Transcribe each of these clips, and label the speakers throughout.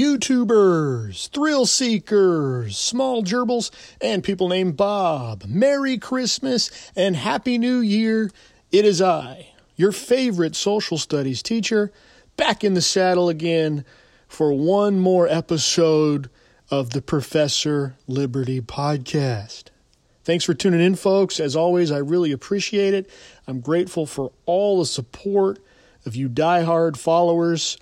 Speaker 1: YouTubers, thrill seekers, small gerbils, and people named Bob. Merry Christmas and Happy New Year. It is I, your favorite social studies teacher, back in the saddle again for one more episode of the Professor Liberty podcast. Thanks for tuning in, folks. As always, I really appreciate it. I'm grateful for all the support of you diehard followers,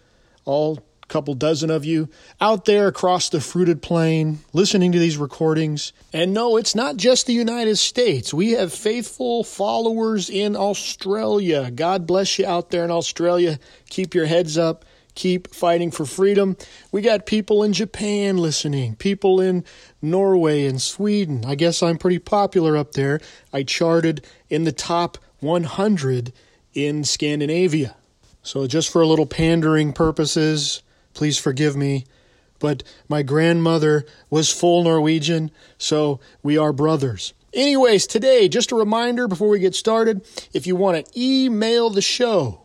Speaker 1: all couple dozen of you out there across the fruited plain listening to these recordings. And no, it's not just the United States. We have faithful followers in Australia. God bless you out there in Australia. Keep your heads up. Keep fighting for freedom. We got people in Japan listening, people in Norway and Sweden. I guess I'm pretty popular up there. I charted in the top 100 in Scandinavia. So, just for a little pandering purposes, Please forgive me. But my grandmother was full Norwegian, so we are brothers. Anyways, today, just a reminder before we get started if you want to email the show,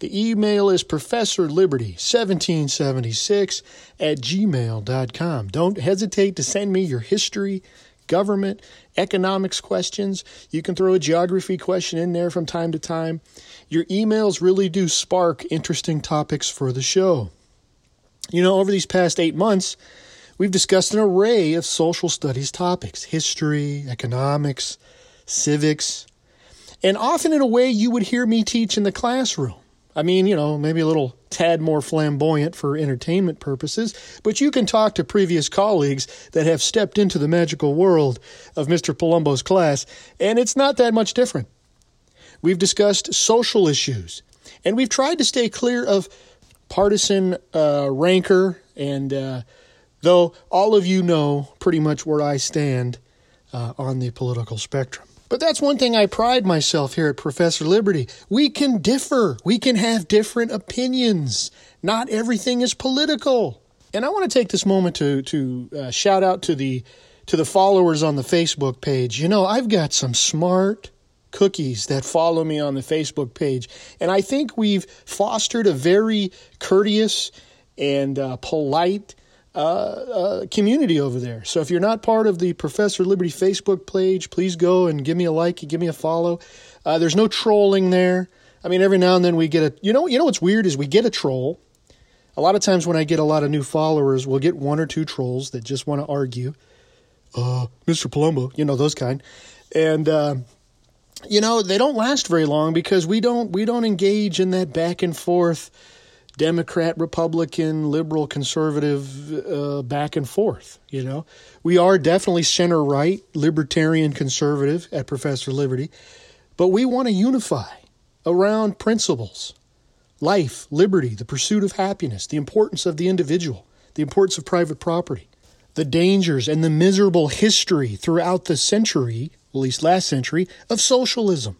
Speaker 1: the email is professorliberty1776 at gmail.com. Don't hesitate to send me your history, government, economics questions. You can throw a geography question in there from time to time. Your emails really do spark interesting topics for the show. You know, over these past eight months, we've discussed an array of social studies topics history, economics, civics, and often in a way you would hear me teach in the classroom. I mean, you know, maybe a little tad more flamboyant for entertainment purposes, but you can talk to previous colleagues that have stepped into the magical world of Mr. Palumbo's class, and it's not that much different. We've discussed social issues, and we've tried to stay clear of partisan uh, rancor, and uh, though all of you know pretty much where I stand uh, on the political spectrum. But that's one thing I pride myself here at Professor Liberty. We can differ, we can have different opinions. Not everything is political. And I want to take this moment to to uh, shout out to the to the followers on the Facebook page. You know, I've got some smart, cookies that follow me on the Facebook page. And I think we've fostered a very courteous and uh, polite uh, uh, community over there. So if you're not part of the Professor Liberty Facebook page, please go and give me a like, give me a follow. Uh, there's no trolling there. I mean, every now and then we get a. You know, you know what's weird is we get a troll. A lot of times when I get a lot of new followers, we'll get one or two trolls that just want to argue. Uh, Mr. Palumbo, you know those kind, and uh, you know they don't last very long because we don't we don't engage in that back and forth democrat republican liberal conservative uh, back and forth you know. We are definitely center right libertarian conservative at professor liberty but we want to unify around principles life liberty the pursuit of happiness the importance of the individual the importance of private property the dangers and the miserable history throughout the century at least last century, of socialism.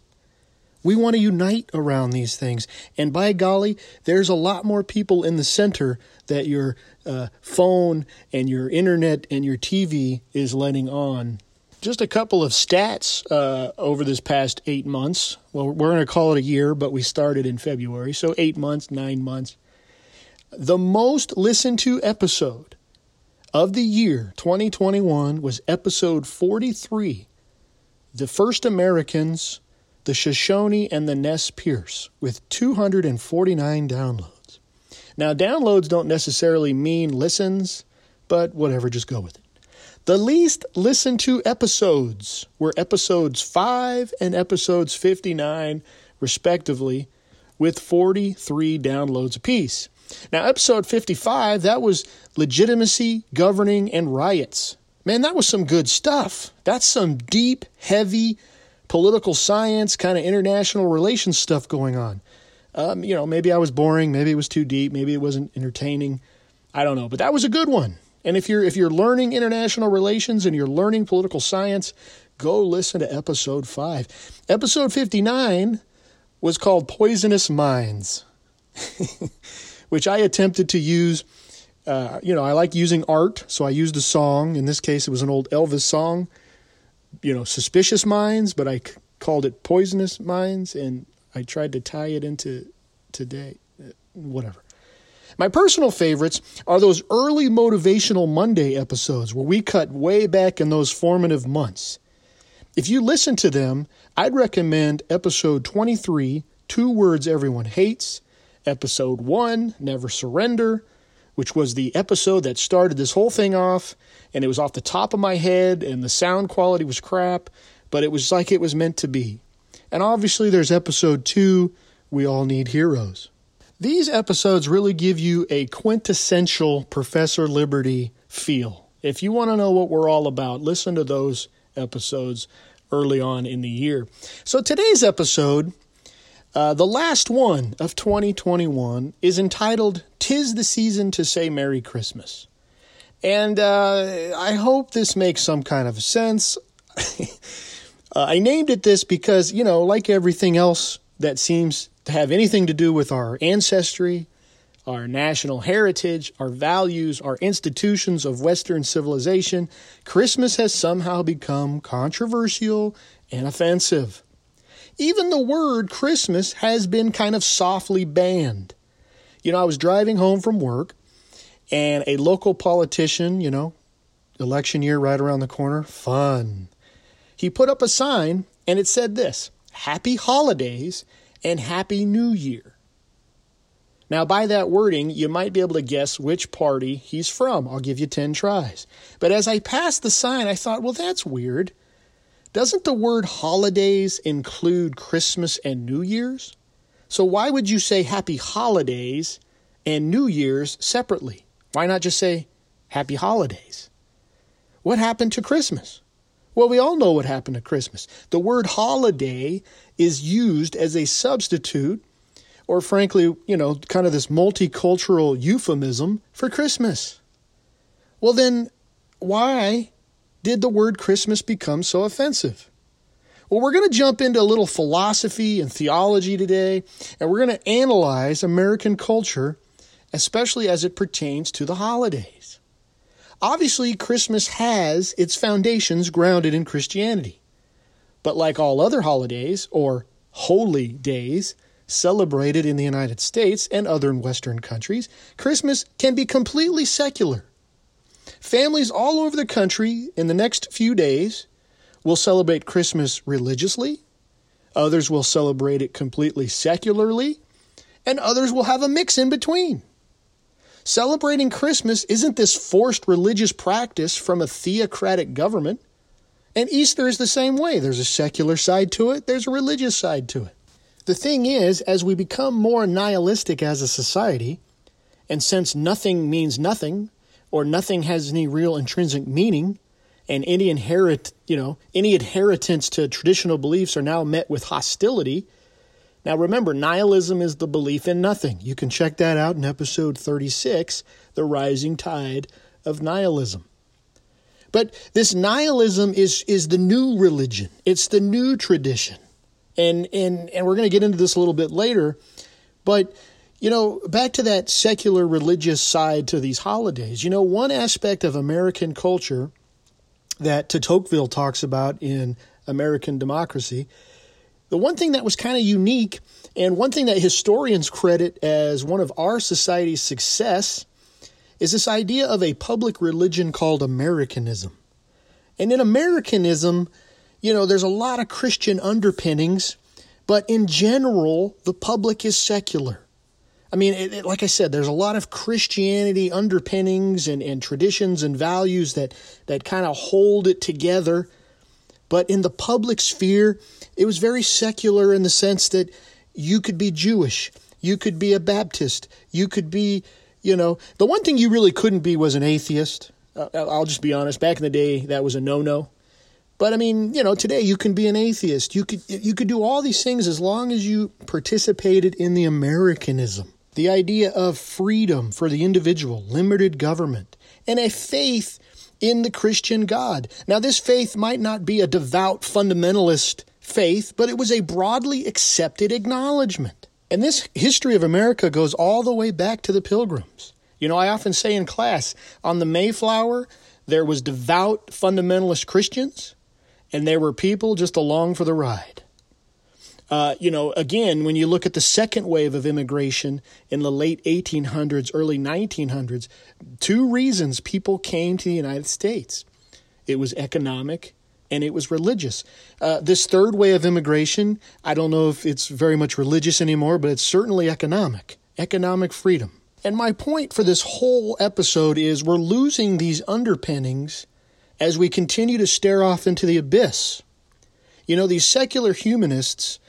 Speaker 1: We want to unite around these things. And by golly, there's a lot more people in the center that your uh, phone and your internet and your TV is letting on. Just a couple of stats uh, over this past eight months. Well, we're going to call it a year, but we started in February. So eight months, nine months. The most listened to episode of the year 2021 was episode 43 the first Americans, the Shoshone, and the Nez Perce, with 249 downloads. Now, downloads don't necessarily mean listens, but whatever, just go with it. The least listened to episodes were episodes 5 and episodes 59, respectively, with 43 downloads apiece. Now, episode 55, that was legitimacy, governing, and riots. Man, that was some good stuff. That's some deep, heavy political science, kind of international relations stuff going on. Um, you know, maybe I was boring, maybe it was too deep, maybe it wasn't entertaining. I don't know, but that was a good one. And if you're if you're learning international relations and you're learning political science, go listen to episode 5. Episode 59 was called Poisonous Minds, which I attempted to use uh, you know, I like using art, so I used a song. In this case, it was an old Elvis song, you know, Suspicious Minds, but I c- called it Poisonous Minds, and I tried to tie it into today, uh, whatever. My personal favorites are those early Motivational Monday episodes where we cut way back in those formative months. If you listen to them, I'd recommend episode 23, Two Words Everyone Hates, episode 1, Never Surrender, which was the episode that started this whole thing off, and it was off the top of my head, and the sound quality was crap, but it was like it was meant to be. And obviously, there's episode 2, We All Need Heroes. These episodes really give you a quintessential Professor Liberty feel. If you want to know what we're all about, listen to those episodes early on in the year. So today's episode, uh, the last one of 2021, is entitled Tis the Season to Say Merry Christmas. And uh, I hope this makes some kind of sense. uh, I named it this because, you know, like everything else that seems to have anything to do with our ancestry, our national heritage, our values, our institutions of Western civilization, Christmas has somehow become controversial and offensive. Even the word Christmas has been kind of softly banned. You know, I was driving home from work and a local politician, you know, election year right around the corner, fun. He put up a sign and it said this Happy Holidays and Happy New Year. Now, by that wording, you might be able to guess which party he's from. I'll give you 10 tries. But as I passed the sign, I thought, well, that's weird. Doesn't the word holidays include Christmas and New Year's? So why would you say happy holidays and New Year's separately? Why not just say happy holidays? What happened to Christmas? Well, we all know what happened to Christmas. The word holiday is used as a substitute, or frankly, you know, kind of this multicultural euphemism for Christmas. Well, then, why did the word Christmas become so offensive? Well, we're going to jump into a little philosophy and theology today, and we're going to analyze American culture, especially as it pertains to the holidays. Obviously, Christmas has its foundations grounded in Christianity. But like all other holidays, or holy days, celebrated in the United States and other Western countries, Christmas can be completely secular. Families all over the country in the next few days will celebrate Christmas religiously, others will celebrate it completely secularly, and others will have a mix in between. Celebrating Christmas isn't this forced religious practice from a theocratic government. And Easter is the same way. There's a secular side to it, there's a religious side to it. The thing is, as we become more nihilistic as a society, and since nothing means nothing, or nothing has any real intrinsic meaning, and any inherit, you know, any inheritance to traditional beliefs are now met with hostility, now remember, nihilism is the belief in nothing. You can check that out in episode 36, The Rising Tide of Nihilism. But this nihilism is, is the new religion. It's the new tradition. And, and, and we're going to get into this a little bit later. But, you know, back to that secular religious side to these holidays. You know, one aspect of American culture that Tocqueville talks about in American Democracy the one thing that was kind of unique, and one thing that historians credit as one of our society's success, is this idea of a public religion called Americanism. And in Americanism, you know, there's a lot of Christian underpinnings, but in general, the public is secular. I mean, it, it, like I said, there's a lot of Christianity underpinnings and, and traditions and values that, that kind of hold it together. But in the public sphere, it was very secular in the sense that you could be Jewish, you could be a Baptist, you could be, you know, the one thing you really couldn't be was an atheist. Uh, I'll just be honest. Back in the day, that was a no-no. But I mean, you know, today you can be an atheist. You could you could do all these things as long as you participated in the Americanism, the idea of freedom for the individual, limited government, and a faith in the Christian God. Now, this faith might not be a devout fundamentalist faith, but it was a broadly accepted acknowledgement. And this history of America goes all the way back to the pilgrims. You know, I often say in class on the Mayflower, there was devout fundamentalist Christians, and there were people just along for the ride. Uh, you know, again, when you look at the second wave of immigration in the late 1800s, early 1900s, two reasons people came to the United States it was economic and it was religious. Uh, this third way of immigration, I don't know if it's very much religious anymore, but it's certainly economic, economic freedom. And my point for this whole episode is we're losing these underpinnings as we continue to stare off into the abyss. You know, these secular humanists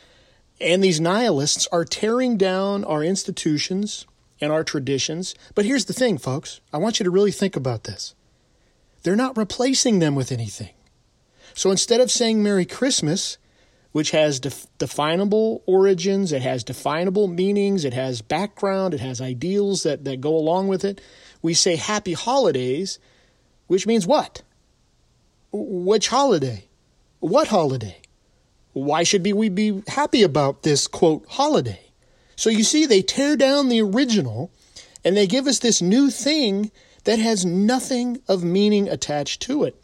Speaker 1: and these nihilists are tearing down our institutions and our traditions. But here's the thing, folks. I want you to really think about this. They're not replacing them with anything. So instead of saying Merry Christmas, which has def- definable origins, it has definable meanings, it has background, it has ideals that, that go along with it. We say happy holidays, which means what? Which holiday? What holiday? Why should we be happy about this quote holiday? So you see, they tear down the original and they give us this new thing that has nothing of meaning attached to it.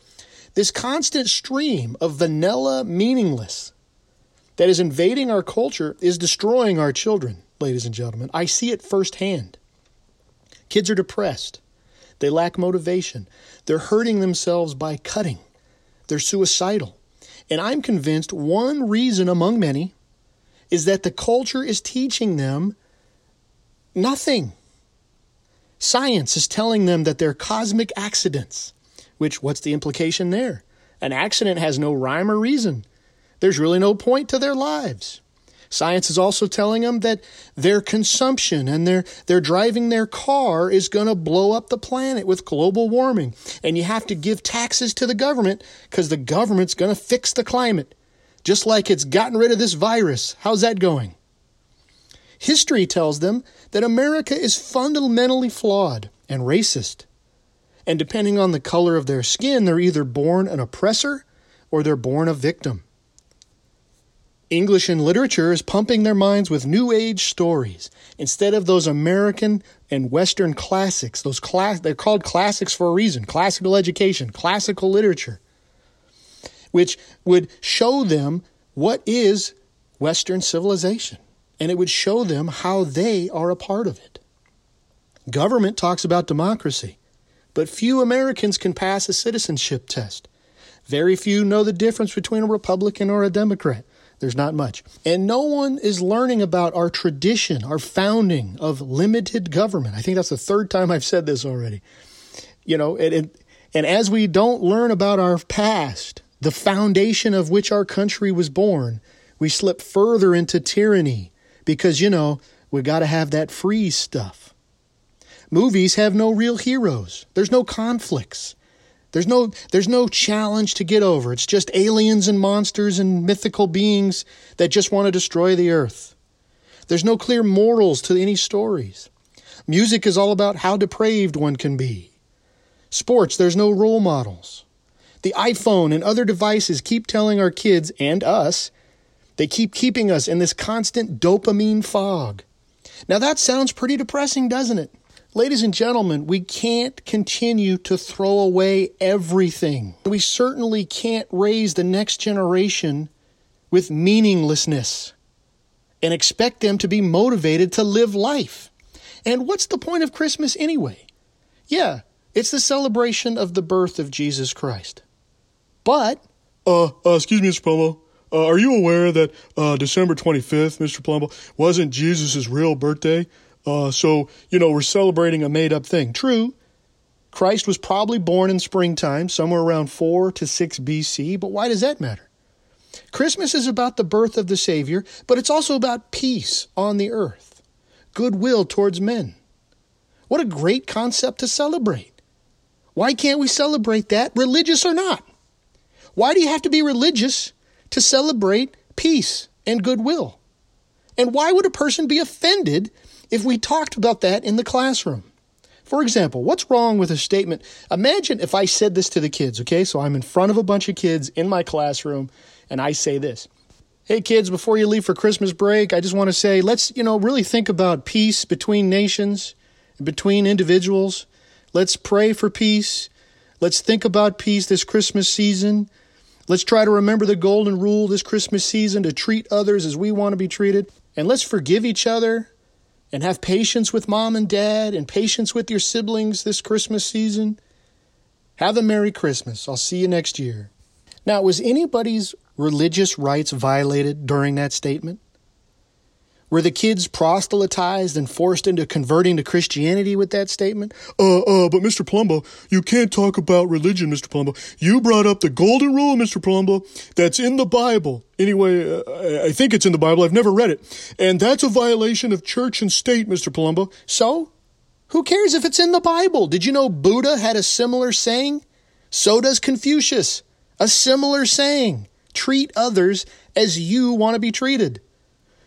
Speaker 1: This constant stream of vanilla meaningless that is invading our culture is destroying our children, ladies and gentlemen. I see it firsthand. Kids are depressed. They lack motivation. They're hurting themselves by cutting. They're suicidal. And I'm convinced one reason among many is that the culture is teaching them nothing. Science is telling them that they're cosmic accidents, which, what's the implication there? An accident has no rhyme or reason. There's really no point to their lives. Science is also telling them that their consumption and their, their driving their car is going to blow up the planet with global warming. And you have to give taxes to the government because the government's going to fix the climate. Just like it's gotten rid of this virus. How's that going? History tells them that America is fundamentally flawed and racist. And depending on the color of their skin, they're either born an oppressor or they're born a victim. English and literature is pumping their minds with new age stories instead of those American and Western classics. Those class they're called classics for a reason. Classical education, classical literature, which would show them what is Western civilization, and it would show them how they are a part of it. Government talks about democracy, but few Americans can pass a citizenship test. Very few know the difference between a Republican or a Democrat. There's not much. And no one is learning about our tradition, our founding of limited government. I think that's the third time I've said this already. You know, and, and, and as we don't learn about our past, the foundation of which our country was born, we slip further into tyranny because, you know, we got to have that free stuff. Movies have no real heroes. There's no conflicts. There's no there's no challenge to get over. It's just aliens and monsters and mythical beings that just want to destroy the earth. There's no clear morals to any stories. Music is all about how depraved one can be. Sports, there's no role models. The iPhone and other devices keep telling our kids and us, they keep keeping us in this constant dopamine fog. Now that sounds pretty depressing, doesn't it? Ladies and gentlemen, we can't continue to throw away everything. We certainly can't raise the next generation with meaninglessness and expect them to be motivated to live life. And what's the point of Christmas anyway? Yeah, it's the celebration of the birth of Jesus Christ. But,
Speaker 2: uh, uh excuse me, Mr. Plumbo. Uh, are you aware that uh, December 25th, Mr. Plumbo, wasn't Jesus' real birthday? Uh, so, you know, we're celebrating a made up thing. True, Christ was probably born in springtime, somewhere around 4 to 6 BC, but why does that matter? Christmas is about the birth of the Savior, but it's also about peace on the earth, goodwill towards men. What a great concept to celebrate. Why can't we celebrate that, religious or not? Why do you have to be religious to celebrate peace and goodwill? And why would a person be offended if we talked about that in the classroom. For example, what's wrong with a statement? Imagine if I said this to the kids, okay? So I'm in front of a bunch of kids in my classroom and I say this. Hey kids, before you leave for Christmas break, I just want to say let's, you know, really think about peace between nations, and between individuals. Let's pray for peace. Let's think about peace this Christmas season.
Speaker 1: Let's try to remember the golden rule this Christmas season to treat others as we want to be treated. And let's forgive each other and have patience with mom and dad and patience with your siblings this Christmas season. Have a Merry Christmas. I'll see you next year. Now, was anybody's religious rights violated during that statement? Were the kids proselytized and forced into converting to Christianity with that statement?
Speaker 2: Uh, uh, but Mr. Palumbo, you can't talk about religion, Mr. Palumbo. You brought up the golden rule, Mr. Palumbo, that's in the Bible. Anyway, uh, I think it's in the Bible. I've never read it. And that's a violation of church and state, Mr. Palumbo.
Speaker 1: So? Who cares if it's in the Bible? Did you know Buddha had a similar saying? So does Confucius. A similar saying. Treat others as you want to be treated.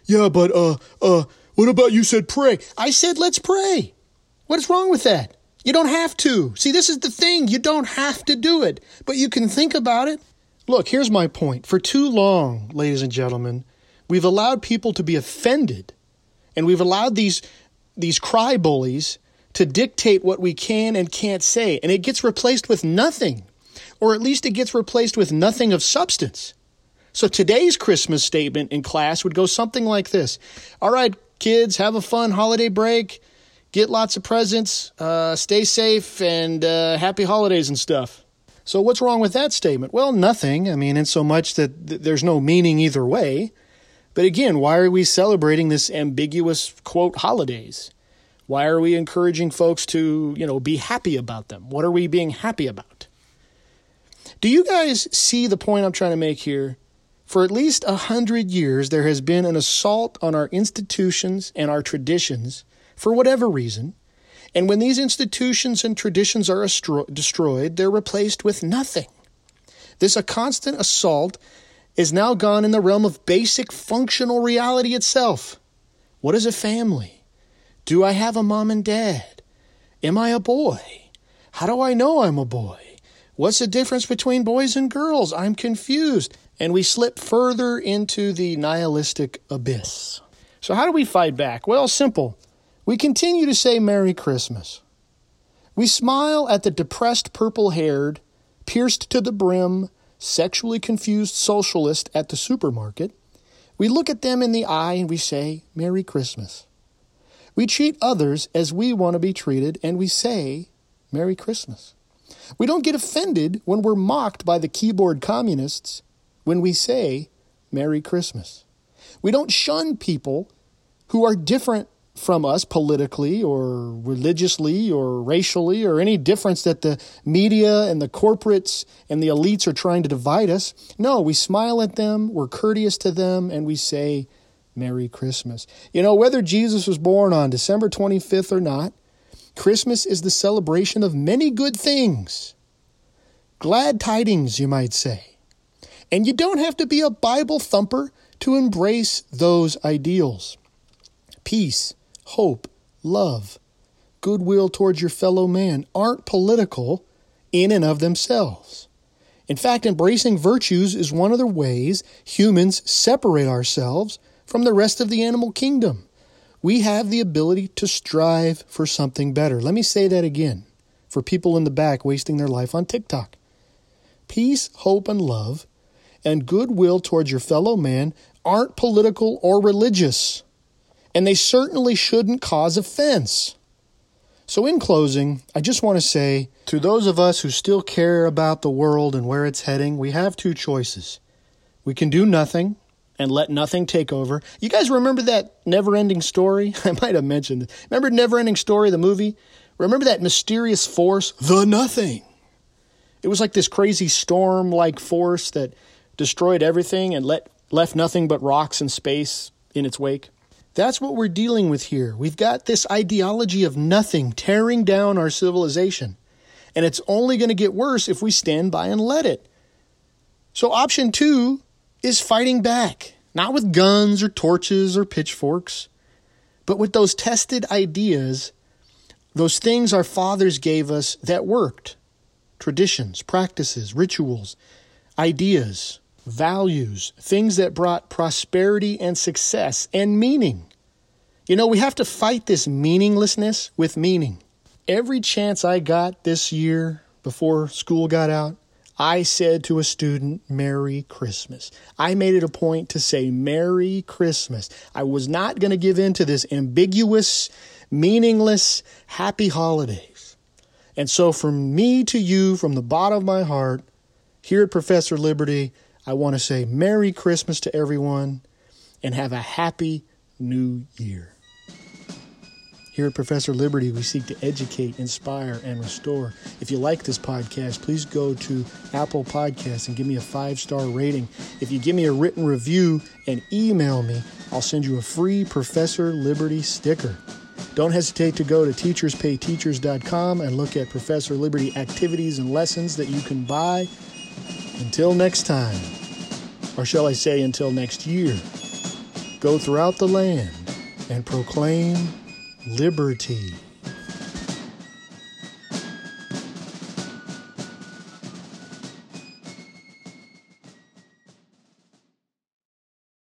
Speaker 2: Yeah, but, uh, uh, what about you said pray?
Speaker 1: I said let's pray. What is wrong with that? You don't have to. See, this is the thing. You don't have to do it, but you can think about it. Look, here's my point. For too long, ladies and gentlemen, we've allowed people to be offended, and we've allowed these, these cry bullies to dictate what we can and can't say, and it gets replaced with nothing, or at least it gets replaced with nothing of substance. So today's Christmas statement in class would go something like this All right, kids, have a fun holiday break, get lots of presents, uh, stay safe, and uh, happy holidays and stuff. So, what's wrong with that statement? Well, nothing. I mean, in so much that th- there's no meaning either way. But again, why are we celebrating this ambiguous quote holidays? Why are we encouraging folks to, you know, be happy about them? What are we being happy about? Do you guys see the point I'm trying to make here? For at least a hundred years, there has been an assault on our institutions and our traditions for whatever reason. And when these institutions and traditions are astro- destroyed, they're replaced with nothing. This a constant assault is now gone in the realm of basic functional reality itself. What is a family? Do I have a mom and dad? Am I a boy? How do I know I'm a boy? What's the difference between boys and girls? I'm confused and we slip further into the nihilistic abyss. So, how do we fight back? Well, simple. We continue to say Merry Christmas. We smile at the depressed, purple haired, pierced to the brim, sexually confused socialist at the supermarket. We look at them in the eye and we say, Merry Christmas. We treat others as we want to be treated and we say, Merry Christmas. We don't get offended when we're mocked by the keyboard communists when we say Merry Christmas. We don't shun people who are different from us politically or religiously or racially or any difference that the media and the corporates and the elites are trying to divide us. No, we smile at them, we're courteous to them, and we say, Merry Christmas. You know, whether Jesus was born on December 25th or not, Christmas is the celebration of many good things. Glad tidings, you might say. And you don't have to be a Bible thumper to embrace those ideals peace, hope, love, goodwill towards your fellow man aren't political in and of themselves. In fact, embracing virtues is one of the ways humans separate ourselves from the rest of the animal kingdom. We have the ability to strive for something better. Let me say that again for people in the back wasting their life on TikTok. Peace, hope, and love and goodwill towards your fellow man aren't political or religious, and they certainly shouldn't cause offense. So, in closing, I just want to say to those of us who still care about the world and where it's heading, we have two choices. We can do nothing and let nothing take over. You guys remember that never ending story? I might have mentioned it. Remember Never Ending Story, the movie? Remember that mysterious force, the nothing? It was like this crazy storm like force that destroyed everything and let, left nothing but rocks and space in its wake. That's what we're dealing with here. We've got this ideology of nothing tearing down our civilization. And it's only going to get worse if we stand by and let it. So, option two is fighting back, not with guns or torches or pitchforks, but with those tested ideas, those things our fathers gave us that worked traditions, practices, rituals, ideas, values, things that brought prosperity and success and meaning. You know, we have to fight this meaninglessness with meaning. Every chance I got this year before school got out, I said to a student, Merry Christmas. I made it a point to say Merry Christmas. I was not going to give in to this ambiguous, meaningless, happy holidays. And so, from me to you, from the bottom of my heart, here at Professor Liberty, I want to say Merry Christmas to everyone and have a happy new year. Here at Professor Liberty, we seek to educate, inspire, and restore. If you like this podcast, please go to Apple Podcasts and give me a five star rating. If you give me a written review and email me, I'll send you a free Professor Liberty sticker. Don't hesitate to go to teacherspayteachers.com and look at Professor Liberty activities and lessons that you can buy. Until next time, or shall I say, until next year, go throughout the land and proclaim liberty.